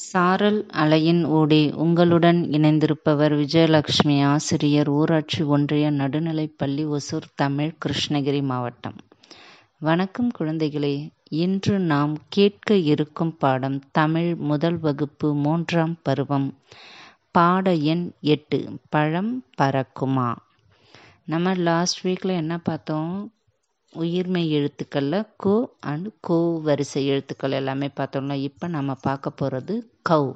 சாரல் அலையின் ஊடே உங்களுடன் இணைந்திருப்பவர் விஜயலட்சுமி ஆசிரியர் ஊராட்சி ஒன்றிய நடுநிலைப்பள்ளி ஒசூர் தமிழ் கிருஷ்ணகிரி மாவட்டம். வணக்கம் குழந்தைகளே. இன்று நாம் கேட்க இருக்கும் பாடம் தமிழ் முதல் வகுப்பு மூன்றாம் பருவம். பாட எண் எட்டு பழம் பறக்குமா? நம்ம லாஸ்ட் வீக்கில் என்ன பார்த்தோம்? உயிர்மெய் எழுத்துக்களில் கோ அண்ட் கோ வரிசை எழுத்துக்கள் எல்லாமே பார்த்தோம்னா இப்போ நம்ம பார்க்க போகிறது கவ்.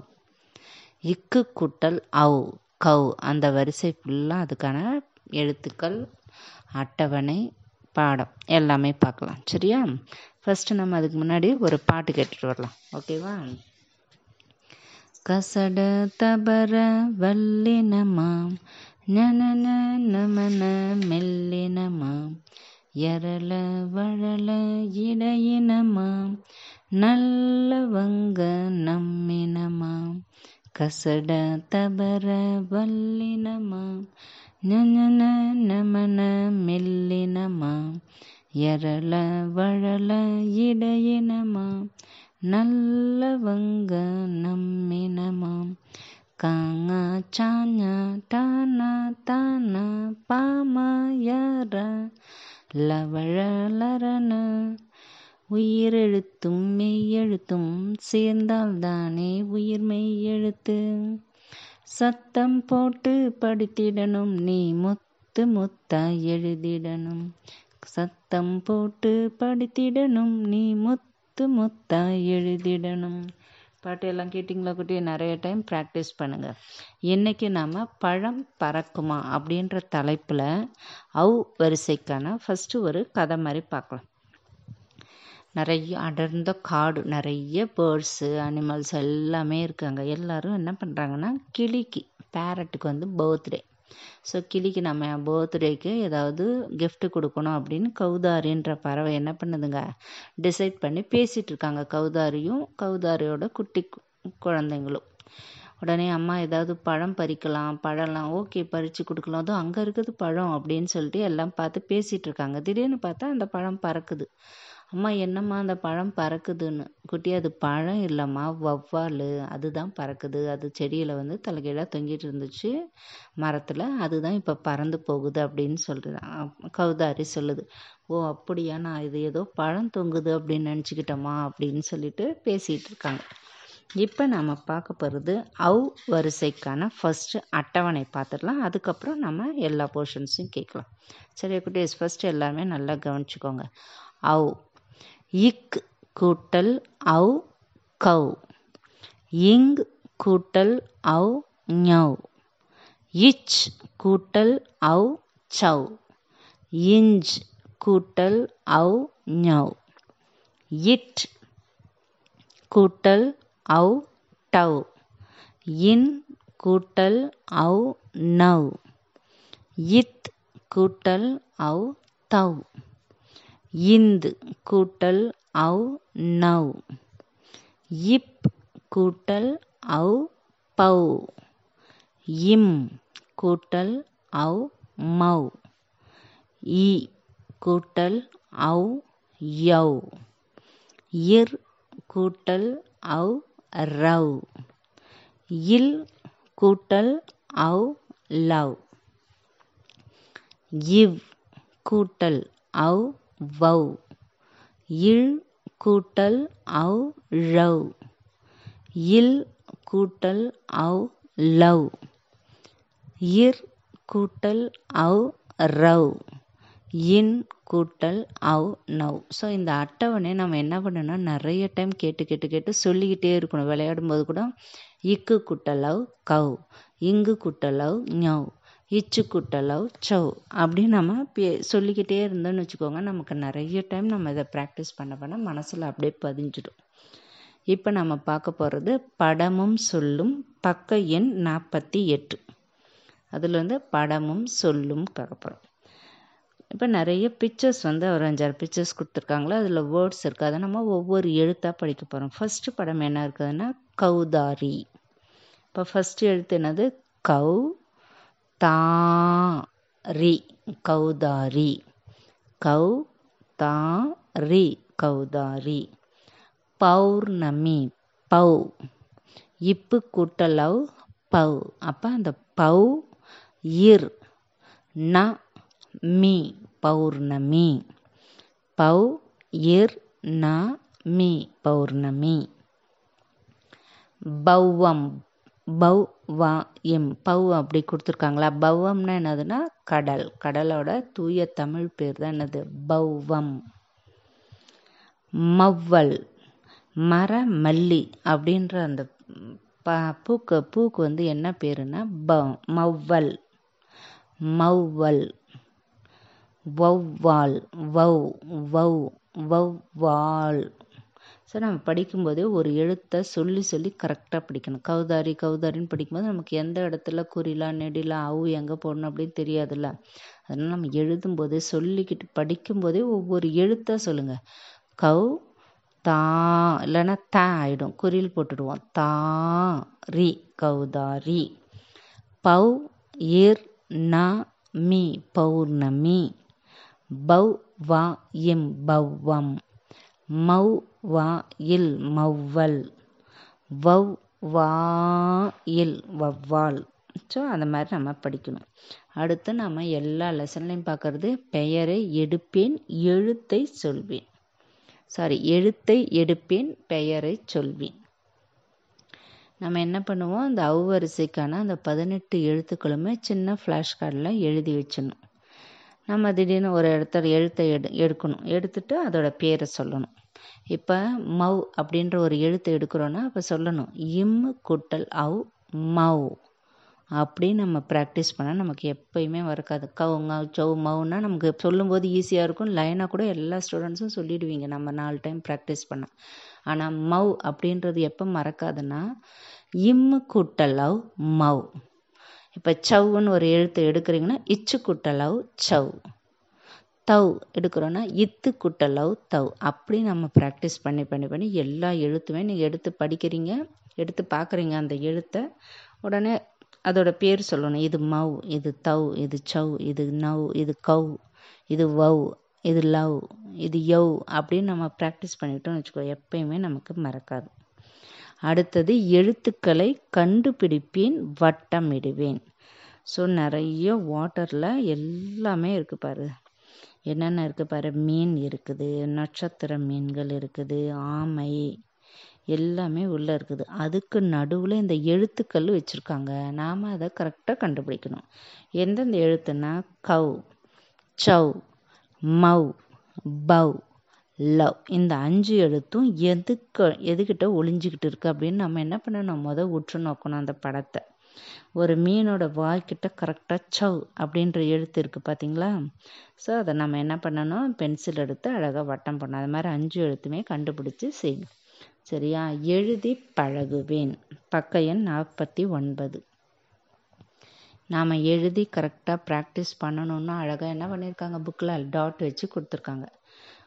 இக்கு குட்டல் அவ் கவ். அந்த வரிசை ஃபுல்லாக அதுக்கான எழுத்துக்கள் அட்டவணை பாடம் எல்லாமே பார்க்கலாம். சரியா? ஃபஸ்ட்டு நம்ம அதுக்கு முன்னாடி ஒரு பாட்டு கேட்டுட்டு வரலாம். ஓகேவா கசட தபர வல்லினமாம் நன நமன மெல்லினமாம் எரள வழல இடையினமாம் நல்லவங்க நம்மினமாம். கசட தபர வல்லினமாம். ஞன நமன மெல்லினமாம். எரள வழல இடையினமாம் நல்லவங்க நம்மினமாம். காங்கா சாஞா டானா தானா பாமா யாரா லவழலரன உயிரெழுத்தும் மெய்யெழுத்தும் சேர்ந்தால்தானே உயிர் மெய்யெழுத்து. சத்தம் போட்டு படித்திடணும் நீ முத்து முத்தா எழுதிடணும். சத்தம் போட்டு படித்திடணும் நீ முத்து முத்தா எழுதிடணும். பாட்டு எல்லாம் கேட்டிங்களா குட்டி? நிறைய டைம் ப்ராக்டிஸ் பண்ணுங்கள் இன்றைக்கி நாம் பழம் பறக்குமா அப்படின்ற தலைப்பில் அவ் வரிசைக்கான ஃபஸ்ட்டு ஒரு கதை மாதிரி பார்க்கலாம். நிறைய அடர்ந்த காடு நிறைய பேர்ட்ஸு அனிமல்ஸ் எல்லாமே இருக்காங்க. எல்லோரும் என்ன பண்ணுறாங்கன்னா கிளிக்கு பேரட்டுக்கு வந்து பர்த்டே ஸோ கிளிக்கு நம்ம பர்த்டேக்கு ஏதாவது கிஃப்ட் கொடுக்கணும் அப்படின்னு கௌதாரின்ற பறவை என்ன பண்ணுதுங்க? டிசைட் பண்ணி பேசிகிட்டு இருக்காங்க. கௌதாரியும் கௌதாரியோட குட்டி குழந்தைங்களும். உடனே அம்மா ஏதாவது பழம் பறிக்கலாம் பழம்லாம் ஓகே பறித்து கொடுக்கலாம். அதுவும் அங்கே இருக்குது பழம் அப்படின்னு சொல்லிட்டு எல்லாம் பார்த்து பேசிகிட்டு இருக்காங்க. திடீர்னு பார்த்தா அந்த பழம் பறக்குது. அம்மா என்னம்மா அந்த பழம் பறக்குதுன்னு? குட்டி அது பழம் இல்லைம்மா வவ்வால் அதுதான் பறக்குது. அது செடியில் வந்து தலைகீழாக தொங்கிட்டு இருந்துச்சு. மரத்தில் அதுதான் இப்போ பறந்து போகுது அப்படின்னு சொல்கிறான் கௌதாரி சொல்லுது. ஓ அப்படியா நான் இது ஏதோ பழம் தொங்குது அப்படின்னு நினச்சிக்கிட்டோமா அப்படின்னு சொல்லிட்டு பேசிகிட்டு இருக்காங்க. இப்போ நம்ம பார்க்க போகிறது அவ் வரிசைக்கான ஃபஸ்ட்டு அட்டவணை பார்த்துடலாம். அதுக்கப்புறம் நம்ம எல்லா போர்ஷன்ஸும் கேட்கலாம். சரி குட்டீஸ்? ஃபஸ்ட்டு எல்லாமே நல்லா கவனிச்சுக்கோங்க. அவ் இக் கூட்டல் அவ் கவ் இங் கூட்டல் அவ் ஞவ் இச் கூட்டல் அவ் சவ் இஞ்ச் கூட்டல் அவ் ஞவ் இட் கூட்டல் அவ் டவ் இன் கூட்டல் அவ் நவ் இத் கூட்டல் அவ் தவ் இந்து கூட்டல் அவ் நவ் இப் கூட்டல் அவ் பவ் இம் கூட்டல் அவ் மவ் இ கூட்டல் அவ் யவ் இர் கூட்டல் அவ் ரவ் இல் கூட்டல் அவ் லவ் இவ் கூட்டல் அவ் வௌ. இழ் கூட்டல் அவ் ழவ் இல் கூட்டல் அவ் லவ் இர் கூட்டல் அவ் ரவ் இன் கூட்டல் அவ் நவ் ஸோ இந்த அட்டவணை நம்ம என்ன பண்ணணும்னா நிறைய டைம் கேட்டு கேட்டு கேட்டு சொல்லிக்கிட்டே இருக்கணும். விளையாடும் போது கூட இக்கு குட்டலவ் கவ் இங்கு குட்டலவ் ஞவ் இச்சுக்குட்டலவ் சவ் அப்படின்னு நம்ம பே சொல்லிக்கிட்டே இருந்தோம்னு வச்சுக்கோங்க நமக்கு நிறைய டைம் நம்ம இதை ப்ராக்டிஸ் பண்ண பண்ண மனசில் அப்படியே பதிஞ்சிடும். இப்போ நம்ம பார்க்க போகிறது படமும் சொல்லும் பக்க எண் நாற்பத்தி எட்டு. அதில் வந்து படமும் சொல்லும் பார்க்க இப்போ நிறைய பிக்சர்ஸ் வந்து ஒரு அஞ்சாறு பிக்சர்ஸ் கொடுத்துருக்காங்களோ? அதில் வேர்ட்ஸ் இருக்குது அதை நம்ம ஒவ்வொரு எழுத்தாக படிக்க போகிறோம் ஃபஸ்ட்டு படம் என்ன இருக்குதுன்னா கௌதாரி. இப்போ ஃபஸ்ட்டு எழுத்து என்னது? கௌ தா ரி கௌதாரி கௌ தா ரி கௌதாரி. பௌர்ணமி பௌ. இப்பு கூட்டலவ் பௌ. அப்போ அந்த பௌ இர். ந மீ பௌர்ணமி. பௌ இர் ந மீ பௌர்ணமி. பௌவம் பௌ வா எம். பவ் அப்படி கொடுத்துருக்காங்களா? பவ்வம்னா என்னதுன்னா கடல். கடலோட தூய தமிழ் பேர் தான் என்னது? பௌவம் மவ்வல். மர மல்லி அப்படின்ற அந்த ப பூக்கு பூக்கு வந்து என்ன பேருன்னா ப மவ்வல். மவ்வல். வௌவால். வௌ வௌ வௌவால். ஸோ நம்ம படிக்கும்போதே ஒரு எழுத்தை சொல்லி சொல்லி கரெக்டாக படிக்கணும். கௌதாரி கௌதாரின்னு படிக்கும்போது நமக்கு எந்த இடத்துல குறிலா நெடிலா அவு எங்கே போடணும் அப்படின்னு தெரியாதுல்ல? அதனால் நம்ம எழுதும்போதே சொல்லிக்கிட்டு படிக்கும்போதே ஒவ்வொரு எழுத்தாக சொல்லுங்கள் கௌ தா இல்லைன்னா த ஆகிடும் குறியில் போட்டுடுவோம். தா ரி கௌதாரி பௌ இர் ந மீ பௌர்ணமி. பௌ வா எம் பௌவம். மௌ வா இல் மௌவல் வௌ வா இல் வௌவால் ஸோ அந்த மாதிரி நம்ம படிக்கணும். அடுத்து நம்ம எல்லா லெசன்லையும் பார்க்குறது பெயரை எடுப்பேன் எழுத்தை சொல்வேன். சாரி எழுத்தை எடுப்பேன் பெயரை சொல்வேன். நம்ம என்ன பண்ணுவோம்? அந்த அவ்வரிசைக்கான அந்த பதினெட்டு எழுத்துக்களுமே சின்ன ஃப்ளாஷ் கார்டில் எழுதி வச்சிடணும். நம்ம திடீர்னு ஒரு இடத்துல எழுத்தை எடு எடுக்கணும். எடுத்துட்டு அதோட பேரை சொல்லணும். இப்போ மவ் அப்படின்ற ஒரு எழுத்து எடுக்கிறோன்னா அப்போ சொல்லணும். இம் கூட்டல் அவ் மவ் அப்படின்னு நம்ம ப்ராக்டிஸ் பண்ணால் நமக்கு எப்பயுமே வரக்காது. கவுங்க ngவ் மவுன்னா நமக்கு சொல்லும்போது ஈஸியாக இருக்கும். லைனாக கூட எல்லா ஸ்டூடெண்ட்ஸும் சொல்லிடுவீங்க. நம்ம நாலு டைம் ப்ராக்டிஸ் பண்ணால் ஆனால் மவ் அப்படின்றது எப்போ மறக்காதுன்னா இம்மு கூட்டல் அவ் மவ் இப்போ சவ்வுன்னு ஒரு எழுத்து எடுக்கிறீங்கன்னா இச்சு குட்டலவ் சவ். தவ் எடுக்கிறோன்னா இத்து குட்டலவ் தவ். அப்படி நம்ம ப்ராக்டிஸ் பண்ணி பண்ணி பண்ணி எல்லா எழுத்துமே நீங்கள் எடுத்து படிக்கிறீங்க எடுத்து பார்க்குறீங்க அந்த எழுத்தை உடனே அதோட பேர் சொல்லணும். இது மவ் இது தவ் இது சவ் இது நவ் இது கவ் இது வவ் இது லவ் இது யவ் அப்படின்னு நம்ம ப்ராக்டிஸ் பண்ணிட்டோம்னு வச்சுக்கோ எப்பயுமே நமக்கு மறக்காது. அடுத்தது எழுத்துக்களை கண்டுபிடிப்பேன் வட்டமிடுவேன். ஸோ நிறைய வாட்டரில் எல்லாமே இருக்குது பாரு. என்னென்ன இருக்குது பாரு? மீன் இருக்குது நட்சத்திர மீன்கள் இருக்குது ஆமை எல்லாமே உள்ளே இருக்குது. அதுக்கு நடுவில் இந்த எழுத்துக்கள் வச்சுருக்காங்க. நாம் அதை கரெக்டாக கண்டுபிடிக்கணும். எந்தெந்த எழுத்துனா கவ் சவ் மவ் பவ் லவ். இந்த அஞ்சு எழுத்தும் எதுக்கு எதுக்கிட்ட ஒளிஞ்சிக்கிட்டு இருக்குது அப்படின்னு நம்ம என்ன பண்ணணும்? முத உற்று நோக்கணும் அந்த படத்தை. ஒரு மீனோட வாய்க்கிட்ட கரெக்டாக சவ் அப்படின்ற எழுத்து இருக்குது பார்த்தீங்களா ஸோ அதை நம்ம என்ன பண்ணணும்? பென்சில் எடுத்து அழகாக வட்டம் பண்ணணும். அது மாதிரி அஞ்சு எழுத்துமே கண்டுபிடிச்சி செய்யணும் சரியா? எழுதி பழகுவேன். பக்க எண் நாற்பத்தி ஒன்பது. நாம் எழுதி கரெக்டாக ப்ராக்டிஸ் பண்ணணுன்னா அழகாக என்ன பண்ணியிருக்காங்க புக்கில் டாட் வச்சு கொடுத்துருக்காங்க.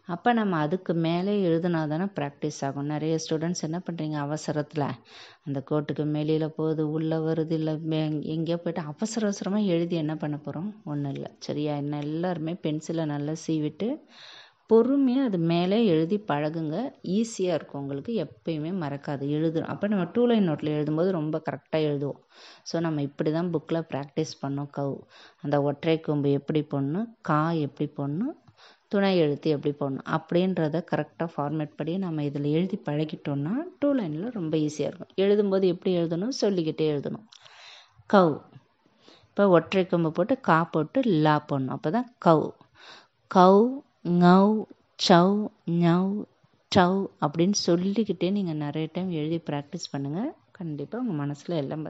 அப்போ நம்ம அதுக்கு மேலே எழுதுனா தானே ப்ராக்டிஸ் ஆகும். நிறைய ஸ்டூடெண்ட்ஸ் என்ன பண்ணுறீங்க அவசரத்தில். அந்த கோட்டுக்கு மேலியில் போகுது உள்ளே வருது இல்லை எங்கேயோ போய்ட்டு அவசர அவசரமாக எழுதி என்ன பண்ண போகிறோம் ஒன்றும் இல்லை. சரியா? என்ன எல்லாருமே பென்சிலை நல்லா சீவிட்டு பொறுமையாக அது மேலே எழுதி பழகுங்க. ஈஸியாக இருக்கும். உங்களுக்கு எப்பயுமே மறக்காது. எழுதுறோம். அப்போ நம்ம டூ லைன் நோட்டில் எழுதும்போது ரொம்ப கரெக்டாக எழுதுவோம். ஸோ நம்ம இப்படி தான் புக்கில் ப்ராக்டிஸ் பண்ணோம். கவ். அந்த ஒற்றை கொம்பு எப்படி போடணும் கா எப்படி போடணும் துணை எழுத்து எப்படி போடணும் அப்படின்றத கரெக்டாக ஃபார்மேட் படி நம்ம இதில் எழுதி பழகிட்டோம்னா டூ லைனில் ரொம்ப ஈஸியாக இருக்கும். எழுதும்போது எப்படி எழுதணும்? சொல்லிக்கிட்டே எழுதணும். கவ். இப்போ ஒற்றை கொம்பு போட்டு கா போட்டு லா போடணும். அப்போ தான் கவ். கவ் ngவ் சவ் ஞவ் டவ் அப்படின்னு சொல்லிக்கிட்டே நீங்கள் நிறைய டைம் எழுதி ப்ராக்டிஸ் பண்ணுங்கள் கண்டிப்பாக உங்கள் மனசில் எல்லாம்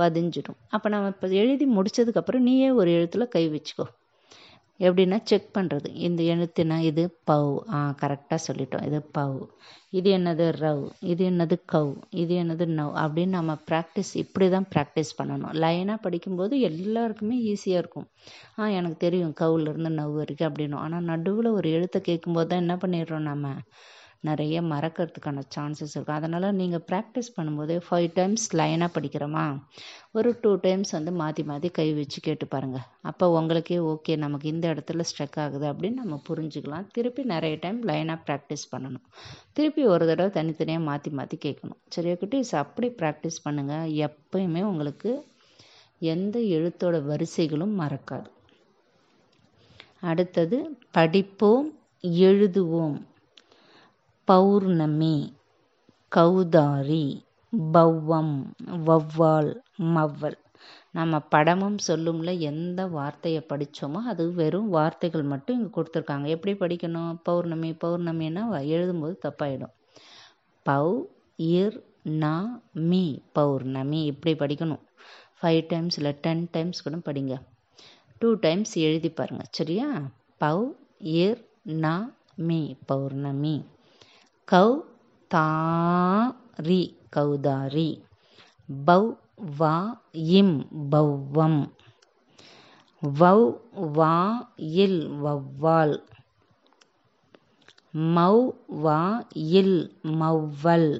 பதிஞ்சிடும் அப்போ நம்ம இப்போ எழுதி முடித்ததுக்கப்புறம் நீயே ஒரு எழுத்தில் கை வச்சுக்கோ. எப்படின்னா செக் பண்ணுறது இந்த எழுத்துனா இது பவ். ஆ கரெக்டாக சொல்லிட்டோம். இது பவ். இது என்னது ரவ். இது என்னது கவ். இது என்னது நவ். அப்படின்னு நம்ம ப்ராக்டிஸ் இப்படி தான் ப்ராக்டிஸ் பண்ணணும் லைனாக படிக்கும்போது எல்லாருக்குமே ஈஸியாக இருக்கும். ஆ எனக்கு தெரியும் கவுலேருந்து நவ் வரைக்கும் அப்படின்னும். ஆனால் நடுவில் ஒரு எழுத்தை கேட்கும்போது தான் என்ன பண்ணிடுறோம் நம்ம? நிறைய மறக்கிறதுக்கான சான்சஸ் இருக்கும் அதனால் நீங்கள் ப்ராக்டிஸ் பண்ணும்போது ஃபைவ் டைம்ஸ் லைனாக படிக்கிறோமா? ஒரு டூ டைம்ஸ் வந்து மாற்றி மாற்றி கை வச்சு கேட்டு பாருங்கள் அப்போ உங்களுக்கே ஓகே நமக்கு இந்த இடத்துல ஸ்ட்ரக் ஆகுது அப்படின்னு நம்ம புரிஞ்சுக்கலாம். திருப்பி நிறைய டைம் லைனாக ப்ராக்டிஸ் பண்ணணும். திருப்பி ஒரு தடவை தனித்தனியாக மாற்றி மாற்றி கேட்கணும். சரியா குட்டீஸ்? அப்படி ப்ராக்டிஸ் பண்ணுங்கள் எப்பயுமே உங்களுக்கு எந்த எழுத்தோட வரிசைகளும் மறக்காது. அடுத்தது படிப்போம் எழுதுவோம். பௌர்ணமி கௌதாரி பவ்வம் வௌவால் மவ்வல். நம்ம படமும் சொல்லும்ல எந்த வார்த்தையை படித்தோமோ அது வெறும் வார்த்தைகள் மட்டும் இங்கே கொடுத்துருக்காங்க. எப்படி படிக்கணும்? பௌர்ணமி பௌர்ணமின்னா எழுதும்போது தப்பாயிடும். பௌ இர் நா மீ பௌர்ணமி இப்படி படிக்கணும். ஃபைவ் டைம்ஸ் இல்லை டென் டைம்ஸ் கூட படிங்க. டூ டைம்ஸ் எழுதி பாருங்கள் சரியா? பௌ இர் நா மீ பௌர்ணமி. கௌ தா ரி கௌதாரி. பௌ வா இம் பௌவம் வௌ வா இல் வௌவால். மௌ வா இல் மௌவல்.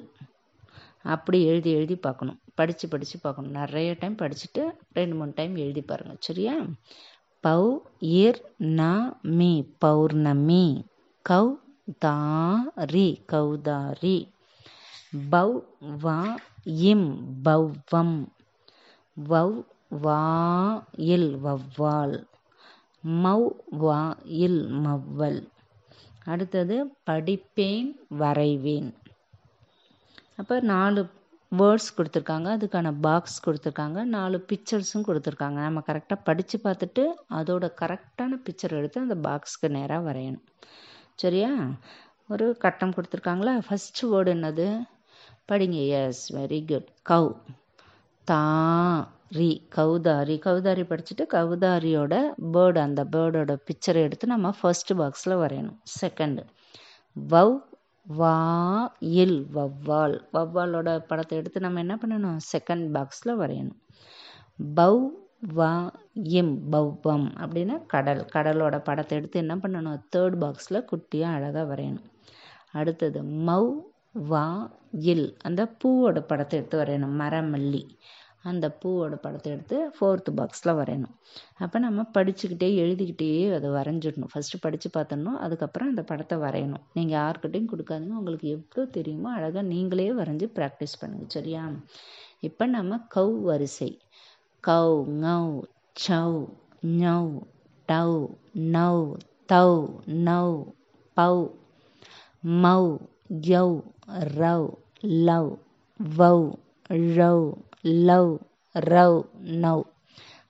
அப்படி எழுதி எழுதி பார்க்கணும். படித்து படித்து பார்க்கணும். நிறைய டைம் படிச்சுட்டு ரெண்டு மூணு டைம் எழுதி பாருங்கள் சரியா? பௌ இர் ந மீ பௌர்ணமி. கௌ தாரி கௌதாரி. பௌ வா இம் பௌவம் வௌ வா இல் வௌவால். மௌ வா இல் மவ்வல் அடுத்தது படிப்பேன் வரைவேன். அப்போ நாலு வேர்ட்ஸ் கொடுத்துருக்காங்க. அதுக்கான பாக்ஸ் கொடுத்துருக்காங்க. நாலு பிக்சர்ஸும் கொடுத்துருக்காங்க. நம்ம கரெக்டாக படித்து பார்த்துட்டு அதோட கரெக்டான பிக்சர் எடுத்து அந்த பாக்ஸ்க்கு நேராக வரையணும். சரியா? ஒரு கட்டம் கொடுத்துருக்காங்களா? ஃபஸ்ட்டு வேர்டு என்னது? படிங்க. எஸ் வெரி குட் கவு தா ரி. கௌதாரி. கவுதாரி படிச்சுட்டு கவுதாரியோட பேர்டு அந்த பேர்டோட பிக்சரை எடுத்து நம்ம ஃபர்ஸ்ட் பாக்ஸில் வரையணும். செகண்டு வவ் வா இல். வவ்வால் வவ்வாலோட படத்தை எடுத்து நம்ம என்ன பண்ணணும்? செகண்ட் பாக்ஸில் வரையணும். பவ் வா இம் பவ்வம் அப்படின்னா கடல் கடலோட படத்தை எடுத்து என்ன பண்ணணும்? தேர்ட் பாக்ஸில் குட்டியாக அழகாக வரையணும். அடுத்தது மவ் வா இல் அந்த பூவோட படத்தை எடுத்து வரையணும். மரமல்லி அந்த பூவோட படத்தை எடுத்து ஃபோர்த்து பாக்ஸில் வரையணும். அப்போ நம்ம படிச்சுக்கிட்டே எழுதிக்கிட்டே அதை வரைஞ்சிடணும். ஃபஸ்ட்டு படித்து பார்த்தணும் அதுக்கப்புறம் அந்த படத்தை வரையணும். நீங்கள் யார்கிட்டையும் கொடுக்காதீங்க. உங்களுக்கு எவ்வளோ தெரியுமோ அழகாக நீங்களே வரைஞ்சி ப்ராக்டிஸ் பண்ணுங்கள் சரியா? இப்போ நம்ம கவ் வரிசை கௌ ngau சௌ ஞௌ டவ் நௌ தௌ நௌ பௌ மௌ யௌ ரவ் லவ் வௌ ழவ் லவ் ரவ் நௌ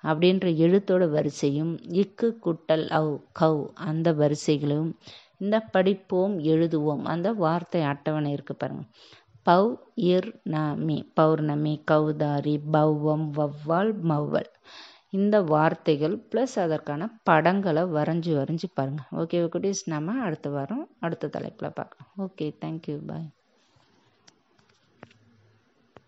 அப்படின்ற எழுத்தோட வரிசையும் இக்கு குட்டல் அவ் கவ் அந்த வரிசைகளும். இந்த படிப்போம் எழுதுவோம். அந்த வார்த்தை அட்டவணை இருக்கு பாருங்கள் பௌ இர் பௌர்ணமி கௌதாரி பௌவம் வௌவால் மௌவல். இந்த வார்த்தைகள் ப்ளஸ் அதற்கான படங்களை வரைஞ்சி வரைஞ்சி பாருங்கள் ஓகே குட்டீஸ் நம்ம அடுத்த வாரம் அடுத்த தலைப்பில் பார்க்கலாம். Okay thank you bye